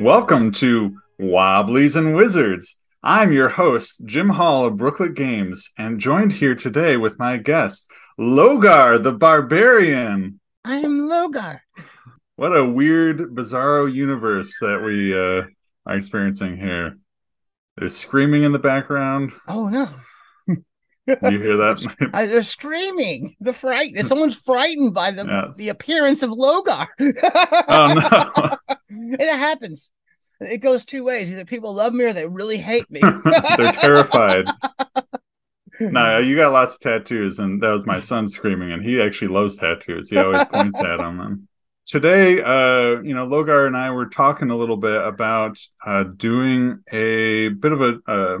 Welcome to Wobblies and Wizards. I'm your host, Jim Hall of Brooklet Games, and joined here today with my guest, Logar the Barbarian. I am Logar. What a weird, bizarro universe that we uh, are experiencing here. There's screaming in the background. Oh no. You hear that? Uh, they're screaming. The fright. Someone's frightened by the Yes. the appearance of Logar. oh no. it happens. It goes two ways. Either people love me or they really hate me. They're terrified. No, you got lots of tattoos, and that was my son screaming, and he actually loves tattoos. He always points at them. And today, uh, you know, Logar and I were talking a little bit about uh, doing a bit of a, a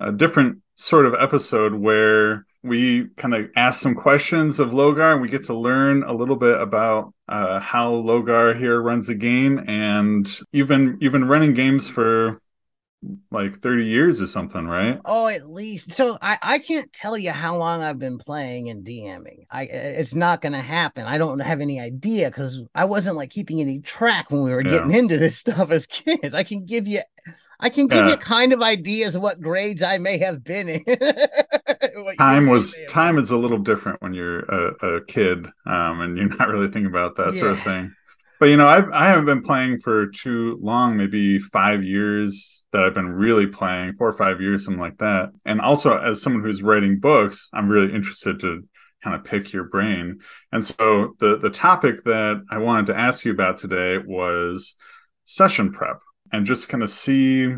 a different sort of episode where we kind of ask some questions of Logar, and we get to learn a little bit about uh, how Logar here runs the game. And you've been you've been running games for like 30 years or something, right? Oh, at least. So I, I can't tell you how long I've been playing and DMing. I it's not going to happen. I don't have any idea because I wasn't like keeping any track when we were Yeah. getting into this stuff as kids. I can give you, I can give Yeah. you kind of ideas of what grades I may have been in. Time was time is a little different when you're a, a kid um and you're not really thinking about that sort of thing. But you know I've, i haven't been playing for too long maybe five years that i've been really playing four or five years something like that. And also as someone who's writing books i'm really interested to kind of pick your brain. And so the the topic that i wanted to ask you about today was session prep and just kind of see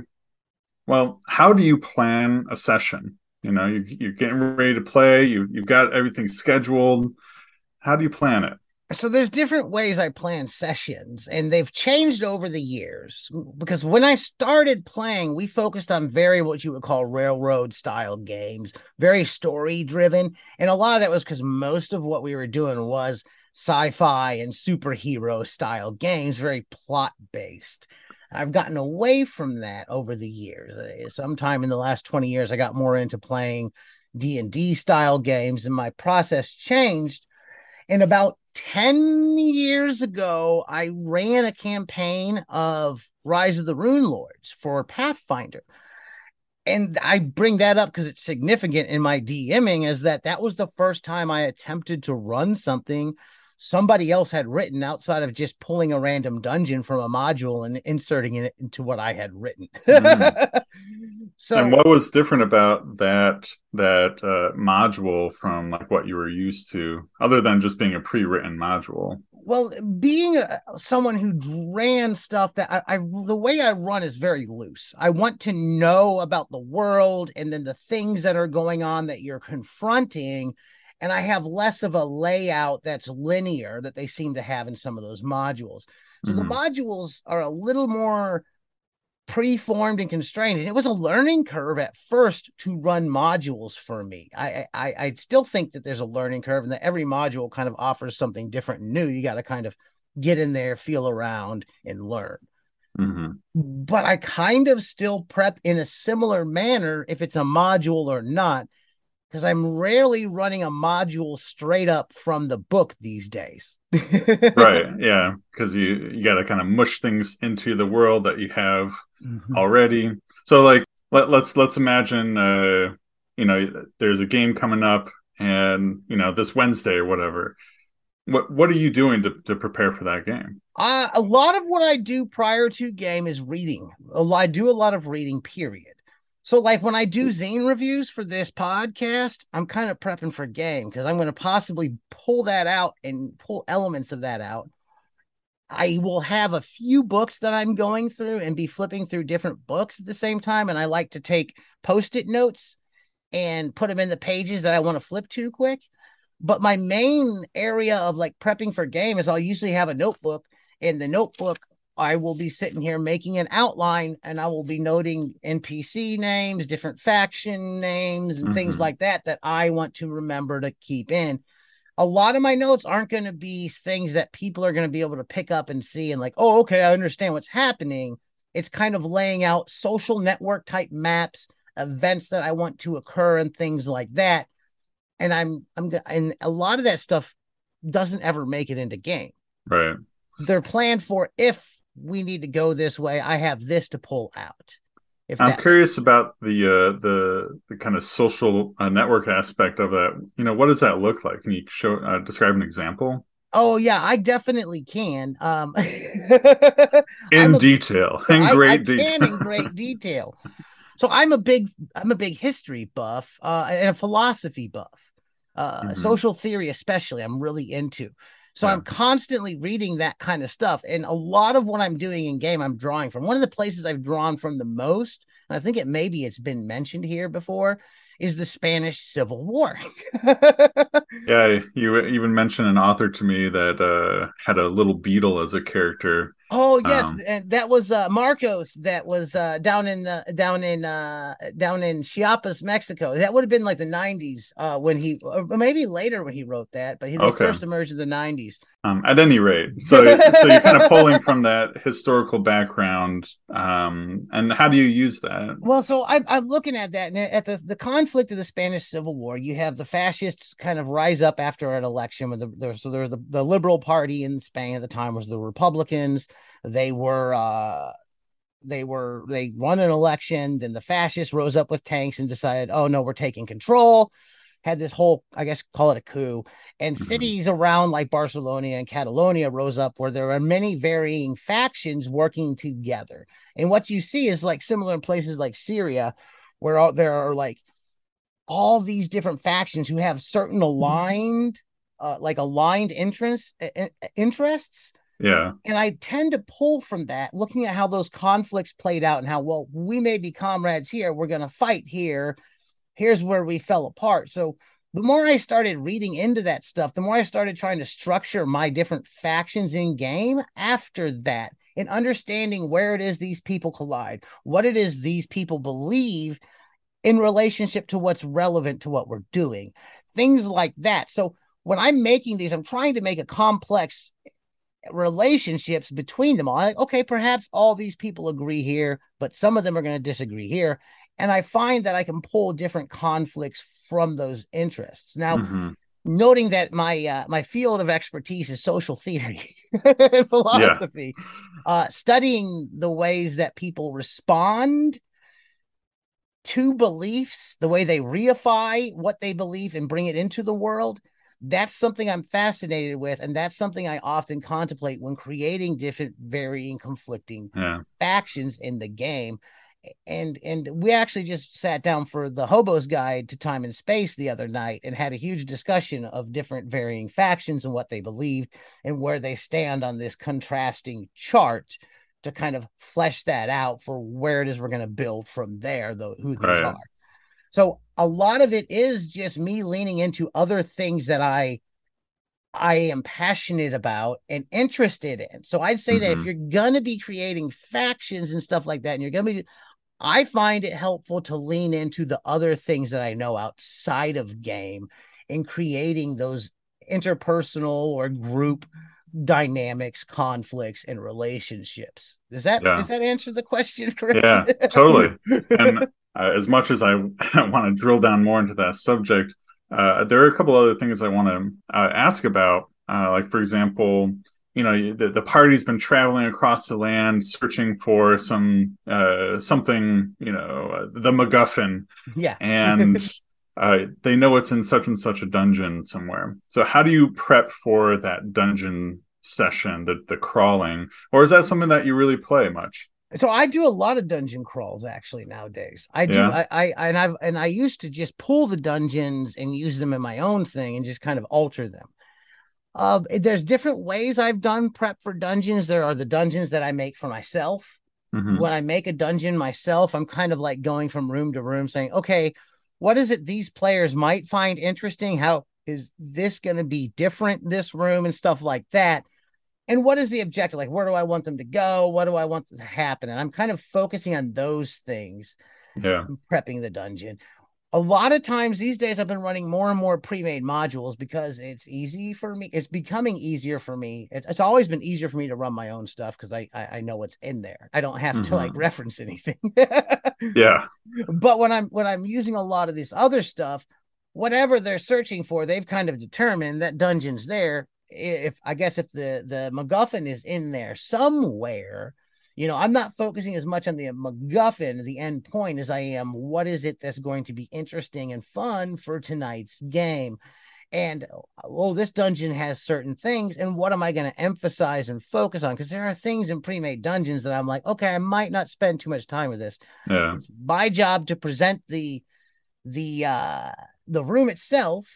well how do you plan a session you know you, you're getting ready to play you, you've got everything scheduled how do you plan it so there's different ways I plan sessions, and they've changed over the years. Because when I started playing, we focused on very what you would call railroad style games, very story driven, and a lot of that was because most of what we were doing was sci-fi and superhero style games, very plot based. I've gotten away from that over the years. Uh, Sometime in the last 20 years, I got more into playing D&D style games, and my process changed. And about 10 years ago, I ran a campaign of Rise of the Runelords for Pathfinder. And I bring that up because it's significant in my DMing, is that that was the first time I attempted to run something somebody else had written outside of just pulling a random dungeon from a module and inserting it into what I had written. Mm. so and what was different about that that uh, module from like what you were used to other than just being a pre-written module well being a, someone who ran stuff that I, I the way i run is very loose i want to know about the world and then the things that are going on that you're confronting and i have less of a layout that's linear that they seem to have in some of those modules so the Mhm. modules are a little more preformed and constrained and it was a learning curve at first to run modules for me i i i still think that there's a learning curve and that every module kind of offers something different and new you got to kind of get in there feel around and learn Mhm. but i kind of still prep in a similar manner if it's a module or not because i'm rarely running a module straight up from the book these days right yeah because you you got to kind of mush things into the world that you have Mhm. already so like let, let's let's imagine uh you know there's a game coming up and you know this wednesday or whatever what what are you doing to, to prepare for that game Uh, a lot of what I do prior to game is reading. I do a lot of reading, period. So, like when I do mm. zine reviews for this podcast, I'm kind of prepping for game because I'm going to possibly pull that out and pull elements of that out. I will have a few books that I'm going through and be flipping through different books at the same time. And I like to take post it notes and put them in the pages that I want to flip to quick. But my main area of like prepping for game is I'll usually have a notebook in the notebook i will be sitting here making an outline and i will be noting npc names different faction names and things Mhm. like that that i want to remember to keep in. A lot of my notes aren't going to be things that people are going to be able to pick up and see and like oh okay i understand what's happening. It's kind of laying out social network type maps events that i want to occur and things like that. And i'm i'm and a lot of that stuff doesn't ever make it into game. Right. They're planned for if we need to go this way. I have this to pull out. If I'm that... curious about the uh, the the kind of social uh, network aspect of it. You know, what does that look like? Can you show uh, describe an example? Oh yeah, I definitely can. Um, in a, detail, in I, great I detail. in great detail. So I'm a big I'm a big history buff uh, and a philosophy buff, uh, mm-hmm. social theory especially. I'm really into. So yeah. I'm constantly reading that kind of stuff, and a lot of what I'm doing in game, I'm drawing from. One of the places I've drawn from the most, and I think it maybe it's been mentioned here before, is the Spanish Civil War. yeah, you even mentioned an author to me that uh, had a little beetle as a character. Oh yes, um, and that was uh, Marcos. That was uh, down in uh, down in uh, down in Chiapas, Mexico. That would have been like the '90s uh, when he, or maybe later when he wrote that. But he okay. first emerged in the '90s. Um, at any rate, so so you're kind of pulling from that historical background, um, and how do you use that? Well, so I'm, I'm looking at that, and at the the conflict of the Spanish Civil War, you have the fascists kind of rise up after an election. With the, the so there's the the Liberal Party in Spain at the time was the Republicans. They were uh, they were they won an election. Then the fascists rose up with tanks and decided, oh no, we're taking control had this whole, I guess, call it a coup. And mm-hmm. cities around like Barcelona and Catalonia rose up where there are many varying factions working together. And what you see is like similar in places like Syria, where all, there are like all these different factions who have certain mm-hmm. aligned, uh, like aligned interests, interests. Yeah. And I tend to pull from that, looking at how those conflicts played out and how, well, we may be comrades here. We're going to fight here here's where we fell apart. So the more I started reading into that stuff, the more I started trying to structure my different factions in game after that and understanding where it is these people collide, what it is these people believe in relationship to what's relevant to what we're doing, things like that. So when I'm making these, I'm trying to make a complex relationships between them all. Like, okay, perhaps all these people agree here, but some of them are going to disagree here and I find that I can pull different conflicts from those interests. Now, mm-hmm. noting that my uh, my field of expertise is social theory and philosophy, yeah. uh, studying the ways that people respond to beliefs, the way they reify what they believe and bring it into the world. That's something I'm fascinated with, and that's something I often contemplate when creating different, varying, conflicting yeah. factions in the game and and we actually just sat down for the hobo's guide to time and space the other night and had a huge discussion of different varying factions and what they believed and where they stand on this contrasting chart to kind of flesh that out for where it is we're going to build from there though who these right. are so a lot of it is just me leaning into other things that i I am passionate about and interested in. So I'd say mm-hmm. that if mm-hmm. you're going to be creating factions and stuff like that, and you're going to be I find it helpful to lean into the other things that I know outside of game in creating those interpersonal or group dynamics, conflicts, and relationships. Does that yeah. does that answer the question correctly? Yeah, totally. and uh, as much as I want to drill down more into that subject, uh, there are a couple other things I want to uh, ask about. Uh, like, for example, you know the, the party's been traveling across the land searching for some uh something you know uh, the macguffin yeah and uh they know it's in such and such a dungeon somewhere so how do you prep for that dungeon session the the crawling or is that something that you really play much so I do a lot of dungeon crawls actually nowadays. I do. Yeah. I, I and I've and I used to just pull the dungeons and use them in my own thing and just kind of alter them. Uh, there's different ways I've done prep for dungeons. There are the dungeons that I make for myself. Mm-hmm. When I make a dungeon myself, I'm kind of like going from room to room saying, okay, what is it these players might find interesting? How is this going to be different, this room and stuff like that? And what is the objective? Like, where do I want them to go? What do I want to happen? And I'm kind of focusing on those things. Yeah. Prepping the dungeon a lot of times these days I've been running more and more pre-made modules because it's easy for me. It's becoming easier for me. It's, it's always been easier for me to run my own stuff because I, I, I know what's in there. I don't have mm-hmm. to like mm-hmm. reference anything. yeah. But when I'm when I'm using a lot of this other stuff, whatever they're searching for, they've kind of determined that dungeon's there. if I guess if the the MacGuffin is in there somewhere, you know, I'm not focusing as much on the MacGuffin, the end point, as I am what is it that's going to be interesting and fun for tonight's game. And oh, this dungeon has certain things, and what am I going to emphasize and focus on? Because there are things in pre-made dungeons that I'm like, okay, I might not spend too much time with this. Yeah. It's my job to present the the uh the room itself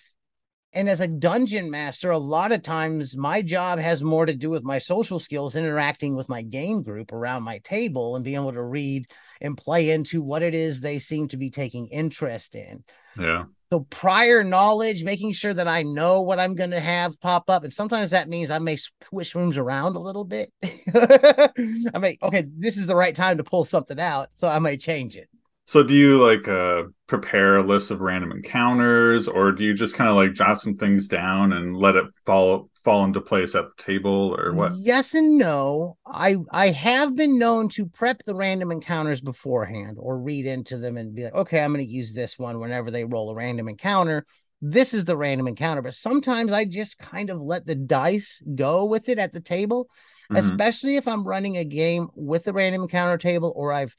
and as a dungeon master, a lot of times my job has more to do with my social skills, interacting with my game group around my table and being able to read and play into what it is they seem to be taking interest in. Yeah. So prior knowledge, making sure that I know what I'm going to have pop up. And sometimes that means I may switch rooms around a little bit. I may, okay, this is the right time to pull something out. So I may change it. So do you like uh prepare a list of random encounters or do you just kind of like jot some things down and let it fall fall into place at the table or what? Yes and no. I I have been known to prep the random encounters beforehand or read into them and be like, okay, I'm going to use this one whenever they roll a random encounter. This is the random encounter, but sometimes I just kind of let the dice go with it at the table, mm-hmm. especially if I'm running a game with a random encounter table or I've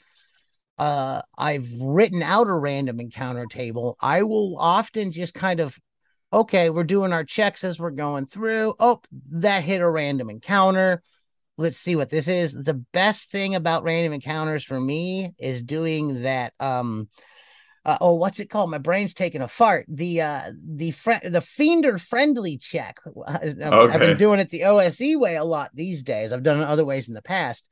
uh I've written out a random encounter table, I will often just kind of okay, we're doing our checks as we're going through. Oh, that hit a random encounter. Let's see what this is. The best thing about random encounters for me is doing that um uh, oh, what's it called? My brain's taking a fart. The uh, the fr- the fiender friendly check. Okay. I've been doing it the OSE way a lot these days. I've done it other ways in the past.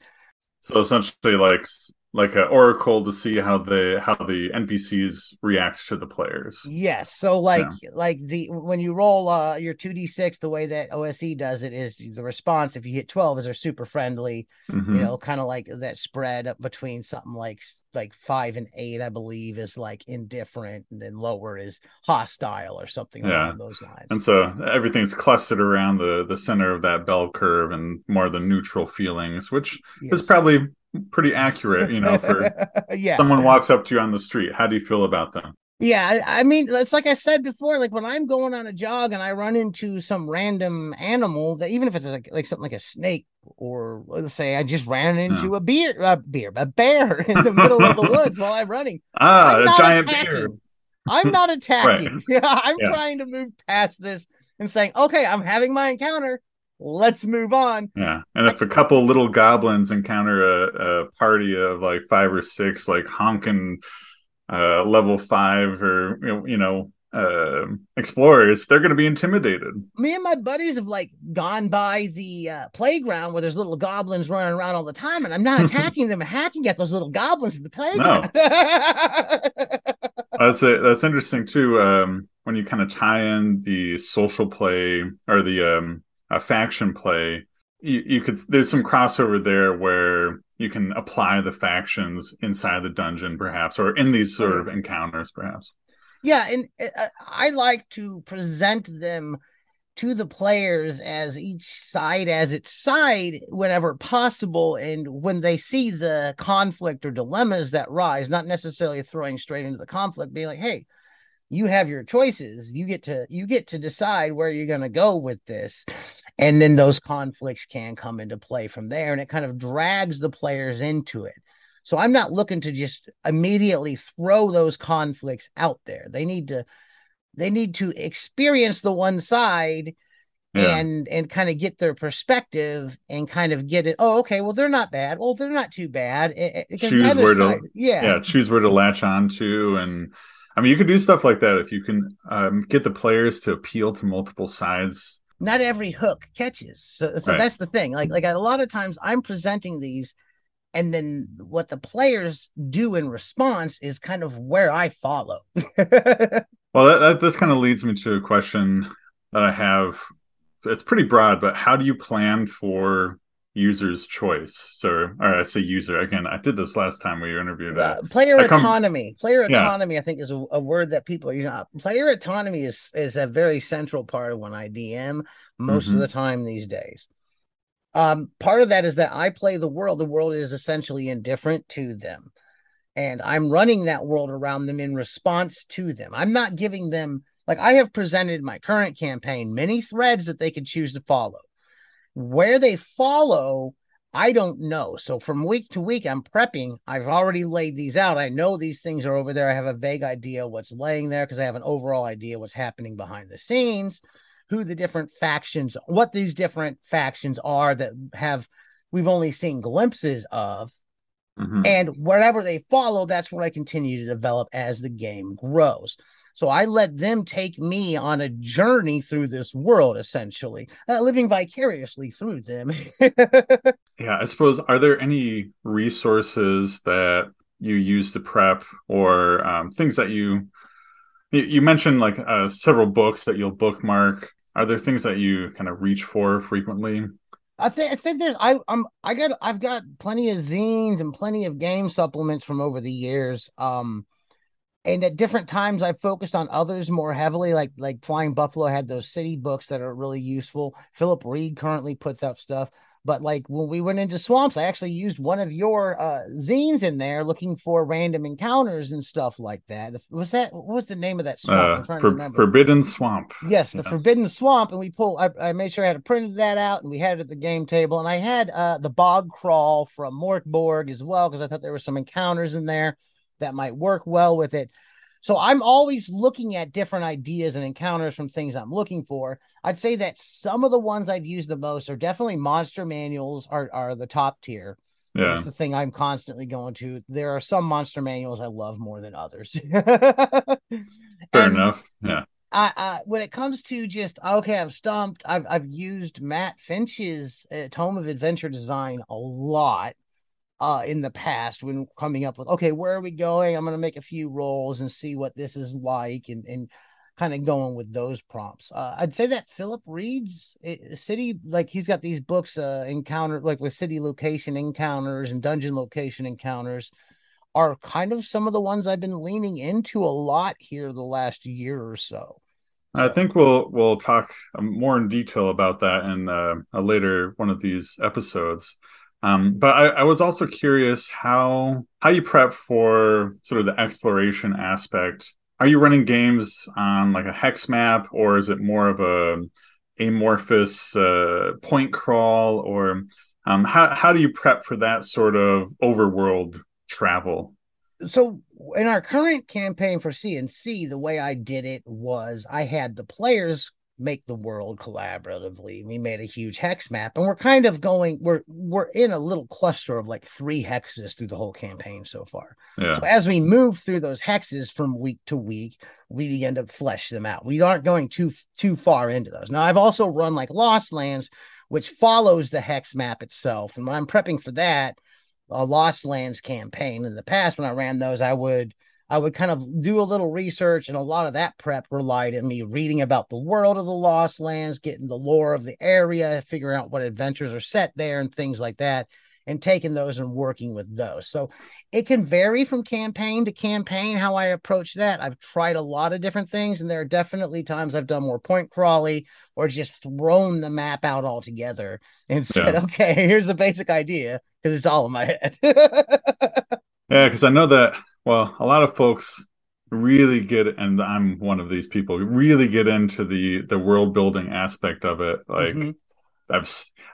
So essentially, like like an oracle to see how the how the npcs react to the players yes so like yeah. like the when you roll uh your 2d6 the way that ose does it is the response if you hit 12 is they're super friendly mm-hmm. you know kind of like that spread up between something like like five and eight i believe is like indifferent and then lower is hostile or something yeah. along those lines and so everything's clustered around the the center of that bell curve and more the neutral feelings which yes. is probably pretty accurate, you know, for yeah. someone walks up to you on the street. How do you feel about them? Yeah, I mean, it's like I said before. Like when I'm going on a jog and I run into some random animal, that even if it's like, like something like a snake, or let's say I just ran into yeah. a beer, a beer, a bear in the middle of the woods while I'm running. Ah, I'm a giant attacking. bear. I'm not attacking. right. I'm yeah. trying to move past this and saying, okay, I'm having my encounter let's move on. Yeah. And if a couple little goblins encounter a, a party of like five or six, like honking uh, level five or, you know, uh, explorers, they're going to be intimidated. Me and my buddies have like gone by the uh, playground where there's little goblins running around all the time, and I'm not attacking them and hacking at those little goblins in the playground. No. that's it. That's interesting too. Um, when you kind of tie in the social play or the um, a faction play, you, you could there's some crossover there where you can apply the factions inside the dungeon, perhaps, or in these sort of encounters, perhaps. Yeah, and uh, I like to present them to the players as each side as its side whenever possible and when they see the conflict or dilemmas that rise not necessarily throwing straight into the conflict being like hey you have your choices. You get to you get to decide where you're going to go with this and then those conflicts can come into play from there and it kind of drags the players into it. So i'm not looking to just immediately throw those conflicts out there. They need to they need to experience the one side yeah. and and kind of get their perspective and kind of get it oh okay well they're not bad. Well they're not too bad eh, eh, choose where side, to yeah. yeah choose where to latch on to and I mean, you could do stuff like that if you can um, get the players to appeal to multiple sides. Not every hook catches, so, so right. that's the thing. Like, like a lot of times, I'm presenting these, and then what the players do in response is kind of where I follow. well, that, that this kind of leads me to a question that I have. It's pretty broad, but how do you plan for user's choice. So, or I say user again. I did this last time we interviewed. Uh, player autonomy. Player yeah. autonomy. I think is a, a, word that people are using. Player autonomy is is a very central part of when I DM most mm-hmm. of the time these days. Um, part of that is that I play the world. The world is essentially indifferent to them, and I'm running that world around them in response to them. I'm not giving them Like I have presented my current campaign many threads that they could choose to follow. Where they follow, I don't know. So from week to week, I'm prepping. I've already laid these out. I know these things are over there. I have a vague idea what's laying there because I have an overall idea what's happening behind the scenes, who the different factions, what these different factions are that have we've only seen glimpses of. Mm-hmm. And wherever they follow, that's what I continue to develop as the game grows. So I let them take me on a journey through this world, essentially, uh, living vicariously through them. yeah, I suppose. Are there any resources that you use to prep, or um, things that you you mentioned, like uh, several books that you'll bookmark? Are there things that you kind of reach for frequently? I think I said there's I I'm I got I've got plenty of zines and plenty of game supplements from over the years. Um and at different times i focused on others more heavily like like flying buffalo had those city books that are really useful. Philip reed currently puts out stuff. But like when we went into swamps i actually used one of your uh zines in there looking for random encounters and stuff like that. Was that what was the name of that swamp? Uh, for, forbidden swamp. Yes the yes. forbidden swamp. And we pulled I, I, made sure i had a printed that out and we had it at the game table. And i had uh the bog crawl from Mörk Borg as well because i thought there were some encounters in there that might work well with it. So I'm always looking at different ideas and encounters from things I'm looking for. I'd say that some of the ones I've used the most are definitely monster manuals are, are the top tier. Yeah. That's the thing I'm constantly going to. There are some monster manuals I love more than others. Fair and enough. Yeah. I, I, when it comes to just okay, I'm stumped. I've I've used Matt Finch's uh, Tome of Adventure Design a lot uh, in the past when coming up with okay, where are we going? I'm going to make a few rolls and see what this is like, and and kind of going with those prompts. Uh, I'd say that Philip Reed's eh, city, like he's got these books, uh, encounter like with city location encounters and dungeon location encounters, are kind of some of the ones I've been leaning into a lot here the last year or so. I think we'll we'll talk um, more in detail about that in uh, a later one of these episodes. Um, but I, I, was also curious how how you prep for sort of the exploration aspect. Are you running games on like a hex map, or is it more of a amorphous uh, point crawl, or um, how how do you prep for that sort of overworld travel? So in our current campaign for CNC, the way I did it was I had the players make the world collaboratively. We made a huge hex map, and we're kind of going. We're we're in a little cluster of like three hexes through the whole campaign so far. Yeah. So as we move through those hexes from week to week, we begin to flesh them out. We aren't going too too far into those. Now I've also run like Lost Lands, which follows the hex map itself, and when I'm prepping for that, a Lost Lands campaign in the past when I ran those, I would I would kind of do a little research, and a lot of that prep relied on me reading about the world of the Lost Lands, getting the lore of the area, figuring out what adventures are set there, and things like that, and taking those and working with those. So it can vary from campaign to campaign how I approach that. I've tried a lot of different things, and there are definitely times I've done more point crawly or just thrown the map out altogether and said, yeah. okay, here's the basic idea because it's all in my head. yeah, because I know that well, a lot of folks really get and I'm one of these people really get into the the world building aspect of it like mm-hmm. I've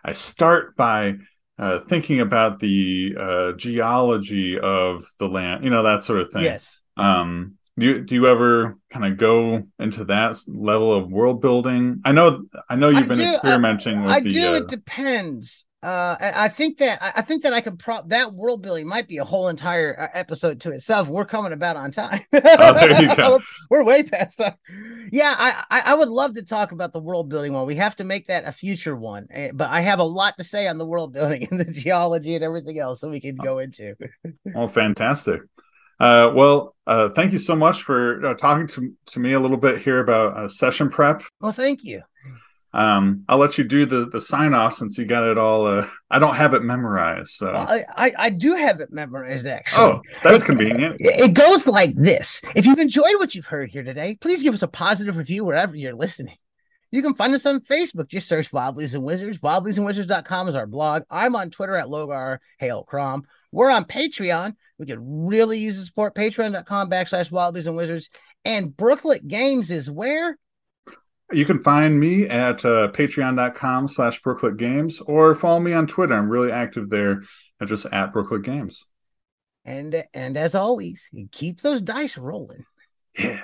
I start by uh, thinking about the uh, geology of the land, you know that sort of thing. Yes. Um, do you, do you ever kind of go into that level of world building? I know I know you've I been do, experimenting I, with. I the, do. Uh, it depends. Uh, I think that I think that I could prop that world building might be a whole entire uh, episode to itself. We're coming about on time. oh, there you go. we're, we're, way past that. Yeah, I, I would love to talk about the world building one. We have to make that a future one, eh, but I have a lot to say on the world building and the geology and everything else, that we can go into. oh, fantastic! Uh, well, uh, thank you so much for uh, talking to to me a little bit here about uh, session prep. Well, thank you. Um, I'll let you do the the sign off since you got it all. Uh, I don't have it memorized, so well, I, I, I do have it memorized actually. Oh, that's it, convenient. It goes like this: If you've enjoyed what you've heard here today, please give us a positive review wherever you're listening. You can find us on Facebook. Just search Wobblies and Wizards. Wobbliesandwizards.com is our blog. I'm on Twitter at Logar Hale Crom. We're on Patreon. We could really use the support. Patreon.com backslash Wobblies and Wizards. And Brooklet Games is where? You can find me at uh, patreon.com slash Brooklet Games or follow me on Twitter. I'm really active there at just at Brooklet Games. And and as always, keep those dice rolling. Yeah.